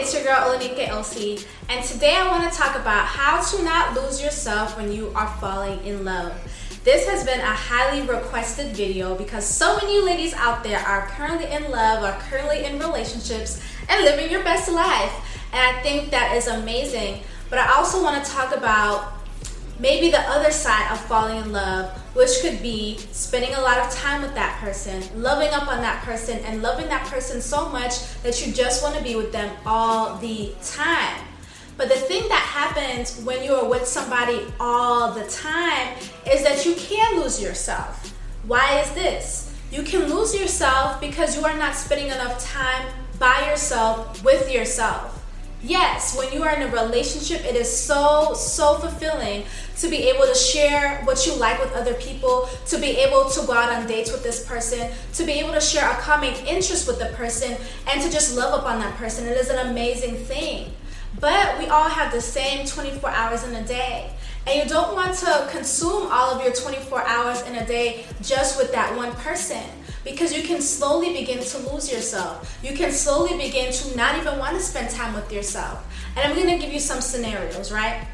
It's your girl Olanike Elsie, and today I want to talk about how to not lose yourself when you are falling in love. This has been a highly requested video because so many ladies out there are currently in love, are currently in relationships, and living your best life. And I think that is amazing. But I also want to talk about maybe the other side of falling in love, which could be spending a lot of time with that person, loving up on that person, and loving that person so much that you just want to be with them all the time. But the thing that happens when you are with somebody all the time is that you can lose yourself. Why is this? You can lose yourself because you are not spending enough time by yourself with yourself. Yes, when you are in a relationship, it is so, so fulfilling to be able to share what you like with other people, to be able to go out on dates with this person, to be able to share a common interest with the person, and to just love upon that person. It is an amazing thing. But we all have the same 24 hours in a day. And you don't want to consume all of your 24 hours in a day just with that one person because you can slowly begin to lose yourself. You can slowly begin to not even want to spend time with yourself. And I'm going to give you some scenarios, right?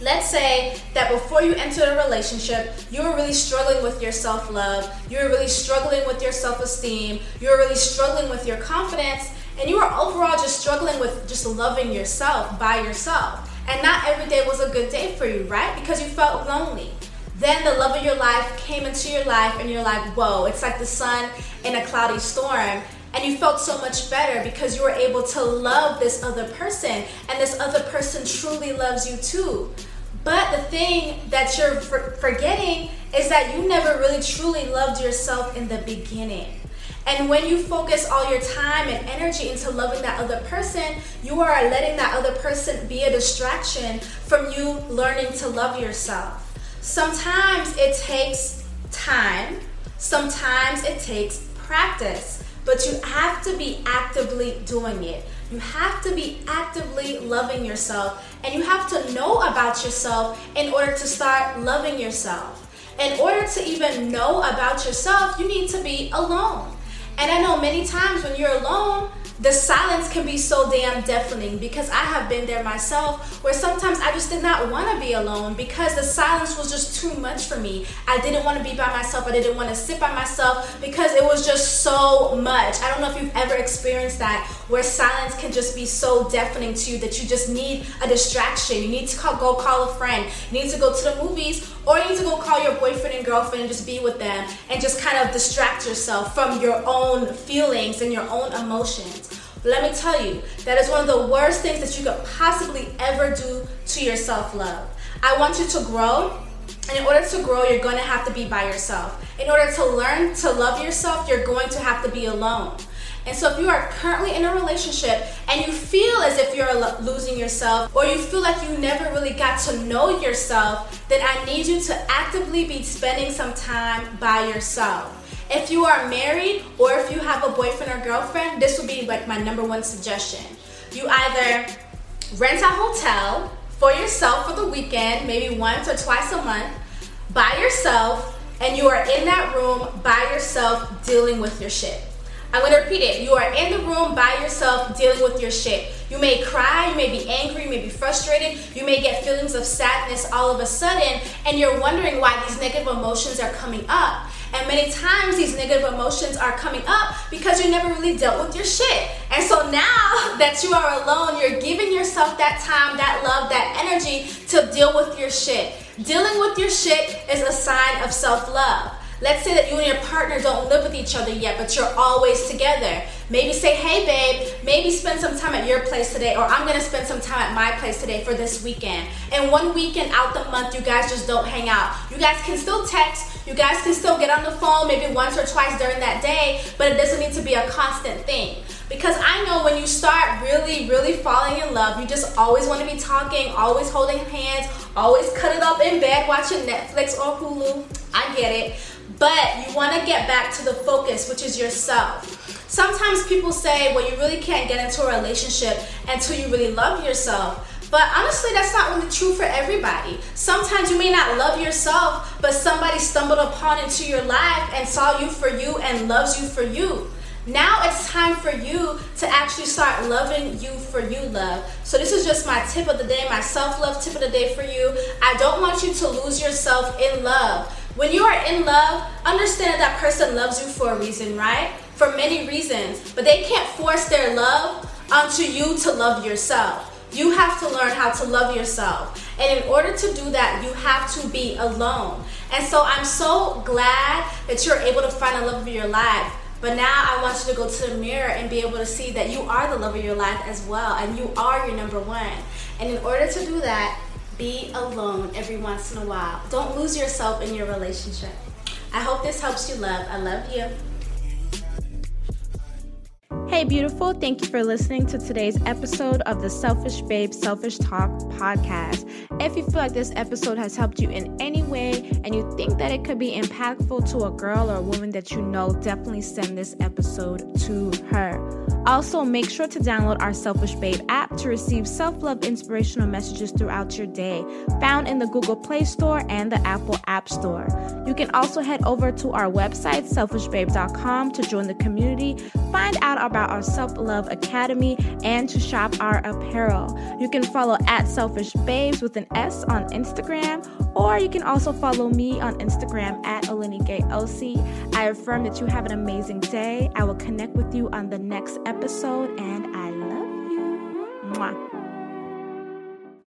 Let's say that before you entered a relationship, you were really struggling with your self love, you were really struggling with your self esteem, you were really struggling with your confidence, and you were overall just struggling with just loving yourself by yourself. And not every day was a good day for you, right? Because you felt lonely. Then the love of your life came into your life, and you're like, whoa, it's like the sun in a cloudy storm. And you felt so much better because you were able to love this other person, and this other person truly loves you too. But the thing that you're forgetting is that you never really truly loved yourself in the beginning. And when you focus all your time and energy into loving that other person, you are letting that other person be a distraction from you learning to love yourself. Sometimes it takes time, sometimes it takes practice, but you have to be actively doing it. You have to be actively loving yourself and you have to know about yourself in order to start loving yourself. In order to even know about yourself, you need to be alone. And I know many times when you're alone, the silence can be so damn deafening because I have been there myself where sometimes I just did not want to be alone because the silence was just too much for me. I didn't want to be by myself. I didn't want to sit by myself because it was just so much. I don't know if you've ever experienced that where silence can just be so deafening to you that you just need a distraction. You need to call, go call a friend. You need to go to the movies or you need to go call your boyfriend and girlfriend and just be with them and just kind of distract yourself from your own feelings and your own emotions. Let me tell you, that is one of the worst things that you could possibly ever do to your self love. I want you to grow. And in order to grow, you're going to have to be by yourself. In order to learn to love yourself, you're going to have to be alone. And so if you are currently in a relationship and you feel as if you're losing yourself or you feel like you never really got to know yourself, then I need you to actively be spending some time by yourself. If you are married or if you have a boyfriend or girlfriend, this would be like my number one suggestion. You either rent a hotel for yourself for the weekend, maybe once or twice a month, by yourself, and you are in that room by yourself dealing with your shit. I'm gonna repeat it. You are in the room by yourself dealing with your shit. You may cry, you may be angry, you may be frustrated, you may get feelings of sadness all of a sudden, and you're wondering why these negative emotions are coming up. And many times these negative emotions are coming up because you never really dealt with your shit. And so now that you are alone, you're giving yourself that time, that love, that energy to deal with your shit. Dealing with your shit is a sign of self love. Let's say that you and your partner don't live with each other yet, but you're always together. Maybe say, hey, babe, maybe spend some time at your place today, or I'm gonna spend some time at my place today for this weekend. And one weekend out the month, you guys just don't hang out. You guys can still text, you guys can still get on the phone maybe once or twice during that day, but it doesn't need to be a constant thing. Because I know when you start really, really falling in love, you just always want to be talking, always holding hands, always cut it up in bed watching Netflix or Hulu. I get it. But you want to get back to the focus, which is yourself. Sometimes people say, well, you really can't get into a relationship until you really love yourself. But honestly, that's not really true for everybody. Sometimes you may not love yourself, but somebody stumbled upon into your life and saw you for you and loves you for you. Now it's time for you to actually start loving you for you, love. So, this is just my tip of the day, my self love tip of the day for you. I don't want you to lose yourself in love. When you are in love, understand that that person loves you for a reason, right? For many reasons. But they can't force their love onto you to love yourself. You have to learn how to love yourself. And in order to do that, you have to be alone. And so I'm so glad that you're able to find the love of your life. But now I want you to go to the mirror and be able to see that you are the love of your life as well, and you are your number one. And in order to do that, be alone every once in a while. Don't lose yourself in your relationship. I hope this helps you, love. I love you. Hey, beautiful. Thank you for listening to today's episode of the Selfish Babe Selfish Talk podcast. If you feel like this episode has helped you in any way and you think that it could be impactful to a girl or a woman that you know, definitely send this episode to her. Also, make sure to download our Selfish Babe app to receive self love inspirational messages throughout your day, found in the Google Play Store and the Apple App Store. You can also head over to our website, selfishbabe.com, to join the community, find out about our Self Love Academy, and to shop our apparel. You can follow at Selfish Babes with an S on Instagram, or you can also follow me on Instagram at OlanikeOC. I affirm that you have an amazing day. I will connect with you on the next episode, and I love you. Mwah.